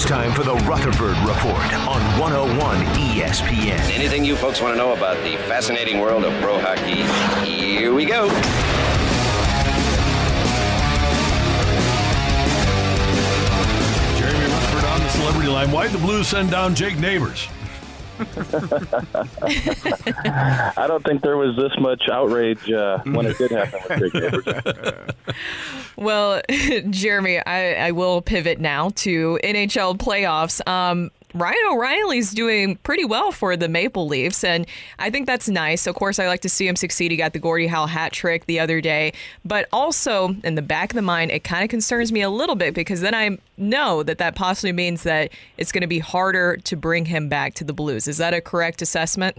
It's time for the Rutherford Report on 101 ESPN. Anything you folks want to know about the fascinating world of pro hockey? Here we go. Jeremy Rutherford on the celebrity line. Why did the Blues send down Jake Neighbors? I don't think there was this much outrage uh, when it did happen with Well, Jeremy, I, I will pivot now to NHL playoffs. Um, Ryan O'Reilly's doing pretty well for the Maple Leafs, and I think that's nice. Of course, I like to see him succeed. He got the Gordie Howe hat trick the other day, but also in the back of the mind, it kind of concerns me a little bit because then I know that that possibly means that it's going to be harder to bring him back to the Blues. Is that a correct assessment?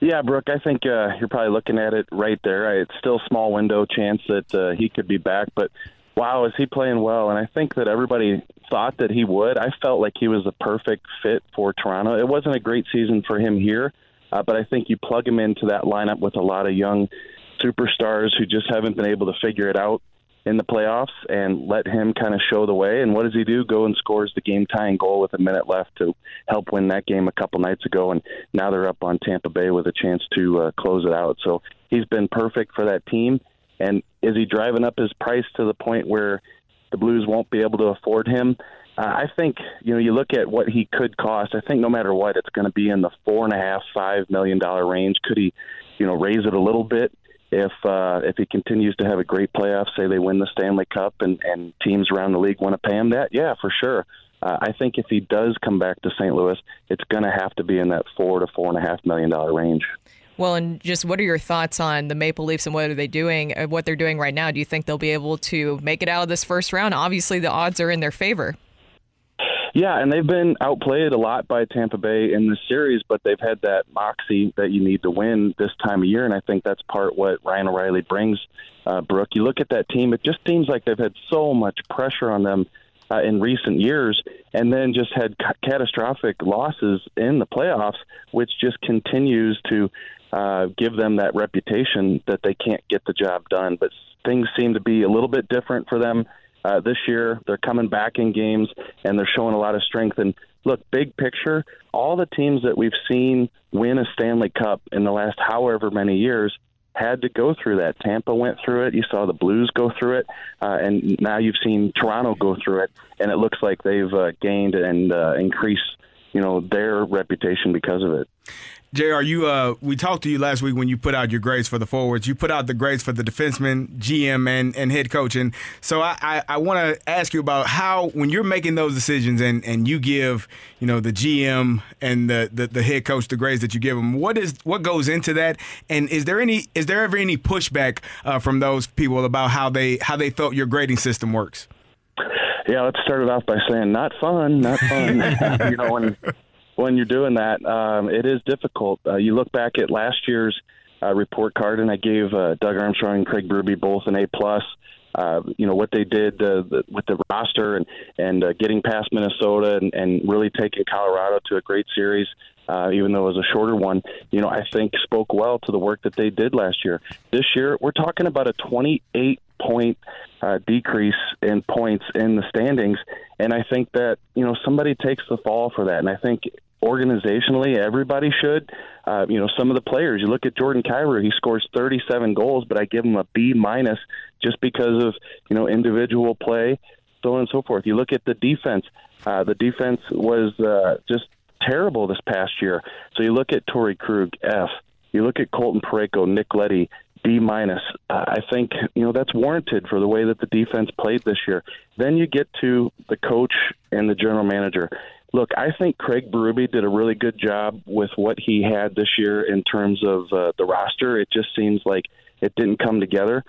Yeah, Brooke, I think uh, you're probably looking at it right there. It's still small window chance that uh, he could be back, but wow, is he playing well? And I think that everybody thought that he would. I felt like he was a perfect fit for Toronto. It wasn't a great season for him here, uh, but I think you plug him into that lineup with a lot of young superstars who just haven't been able to figure it out in the playoffs and let him kind of show the way. And what does he do? Go and scores the game tying goal with a minute left to help win that game a couple nights ago. And now they're up on Tampa Bay with a chance to uh, close it out. So he's been perfect for that team. And is he driving up his price to the point where the Blues won't be able to afford him? Uh, I think you know you look at what he could cost. I think no matter what, it's going to be in the four and a half, five million dollar range. Could he, you know, raise it a little bit if uh, if he continues to have a great playoff? Say they win the Stanley Cup and and teams around the league want to pay him that. Yeah, for sure. Uh, I think if he does come back to St. Louis, it's going to have to be in that four to four and a half million dollar range. Well, and just what are your thoughts on the Maple Leafs and what are they doing? uh, What they're doing right now? Do you think they'll be able to make it out of this first round? Obviously, the odds are in their favor. Yeah, and they've been outplayed a lot by Tampa Bay in this series, but they've had that moxie that you need to win this time of year, and I think that's part what Ryan O'Reilly brings. Uh, Brooke, you look at that team; it just seems like they've had so much pressure on them uh, in recent years, and then just had ca- catastrophic losses in the playoffs, which just continues to uh, give them that reputation that they can't get the job done. But things seem to be a little bit different for them uh, this year. They're coming back in games and they're showing a lot of strength. And look, big picture, all the teams that we've seen win a Stanley Cup in the last however many years had to go through that. Tampa went through it. You saw the Blues go through it, uh, and now you've seen Toronto go through it. And it looks like they've uh, gained and uh, increased, you know, their reputation because of it. JR, you uh, we talked to you last week when you put out your grades for the forwards. You put out the grades for the defenseman, GM, and, and head coach. And so I, I, I want to ask you about how when you're making those decisions and, and you give you know the GM and the, the, the head coach the grades that you give them. What is what goes into that? And is there any is there ever any pushback uh, from those people about how they how they felt your grading system works? Yeah, let's start it off by saying not fun, not fun. you know, when when you're doing that, um, it is difficult. Uh, you look back at last year's uh, report card, and I gave uh, Doug Armstrong and Craig Berube both an A plus. Uh, you know what they did uh, the, with the roster and and uh, getting past Minnesota and, and really taking Colorado to a great series, uh, even though it was a shorter one. You know I think spoke well to the work that they did last year. This year we're talking about a 28 point uh, decrease in points in the standings, and I think that you know somebody takes the fall for that, and I think organizationally everybody should uh, you know some of the players you look at jordan Kyrou, he scores 37 goals but i give him a b minus just because of you know individual play so on and so forth. You look at the defense uh, the defense was uh, just terrible this past year. So you look at Torey Krug f. You look at Colton Parayko, Nick Leddy, D minus. I think you know that's warranted for the way that the defense played this year. Then you get to the coach and the general manager. Look, I think Craig Berube did a really good job with what he had this year in terms of uh, the roster. It just seems like it didn't come together,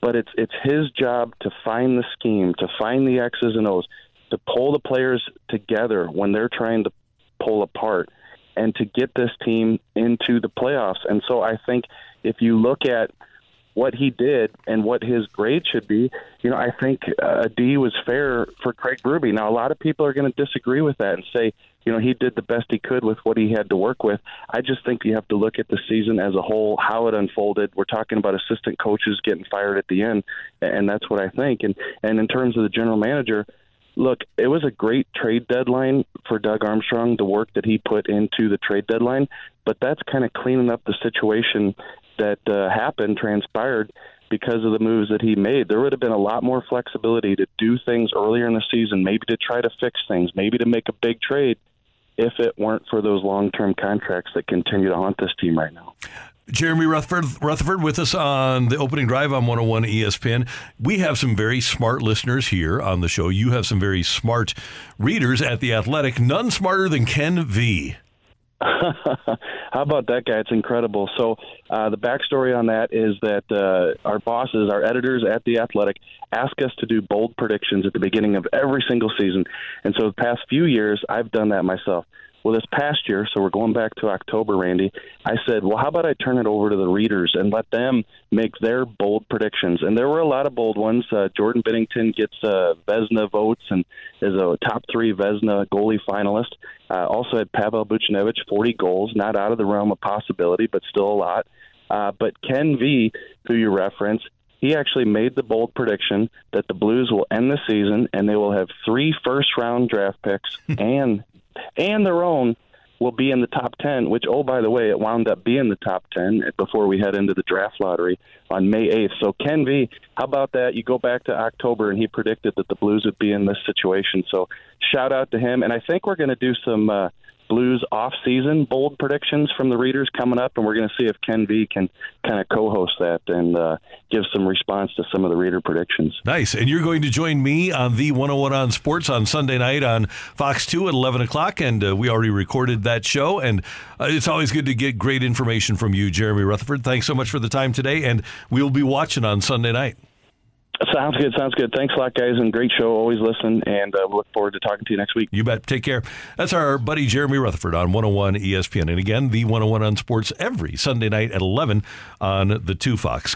but it's it's his job to find the scheme, to find the X's and O's, to pull the players together when they're trying to pull apart, and to get this team into the playoffs. And so I think if you look at what he did and what his grade should be, you know, I think a D was fair for Craig Berube. Now, a lot of people are going to disagree with that and say, you know, he did the best he could with what he had to work with. I just think you have to look at the season as a whole, how it unfolded. We're talking about assistant coaches getting fired at the end, and that's what I think. And and in terms of the general manager, look, it was a great trade deadline for Doug Armstrong, the work that he put into the trade deadline, but that's kind of cleaning up the situation that uh, happened, transpired because of the moves that he made. There would have been a lot more flexibility to do things earlier in the season, maybe to try to fix things, maybe to make a big trade if it weren't for those long term contracts that continue to haunt this team right now. Jeremy Rutherford, Rutherford with us on the opening drive on 101 ESPN. We have some very smart listeners here on the show. You have some very smart readers at The Athletic, none smarter than Ken V. How about that guy? It's incredible. So uh, the backstory on that is that uh, our bosses, our editors at the Athletic, ask us to do bold predictions at the beginning of every single season. And so the past few years, I've done that myself. Well, this past year, so we're going back to October, Randy, I said, well, how about I turn it over to the readers and let them make their bold predictions? And there were a lot of bold ones. Uh, Jordan Binnington gets uh, Vezina votes and is a top three Vezina goalie finalist. Uh, also had Pavel Buchnevich, 40 goals, not out of the realm of possibility, but still a lot. Uh, but Ken V, who you reference, he actually made the bold prediction that the Blues will end the season and they will have three first round draft picks and and their own will be in the top 10, which, oh, by the way, it wound up being the top 10 before we head into the draft lottery on May 8th. So, Ken V, how about that? You go back to October, and he predicted that the Blues would be in this situation. So, shout out to him. And I think we're going to do some. Uh, Blues off-season bold predictions from the readers coming up, and we're going to see if Ken V can kind of co-host that and uh, give some response to some of the reader predictions. Nice, and you're going to join me on the 101 on Sports on Sunday night on Fox 2 at 11 o'clock, and uh, we already recorded that show, and uh, it's always good to get great information from you, Jeremy Rutherford. Thanks so much for the time today, and we'll be watching on Sunday night. Sounds good. Sounds good. Thanks a lot, guys, and great show. Always listen, and uh, look forward to talking to you next week. You bet. Take care. That's our buddy Jeremy Rutherford on 101 ESPN. And again, the 101 on Sports every Sunday night at 11 on the 2 Fox.